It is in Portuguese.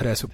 Presso.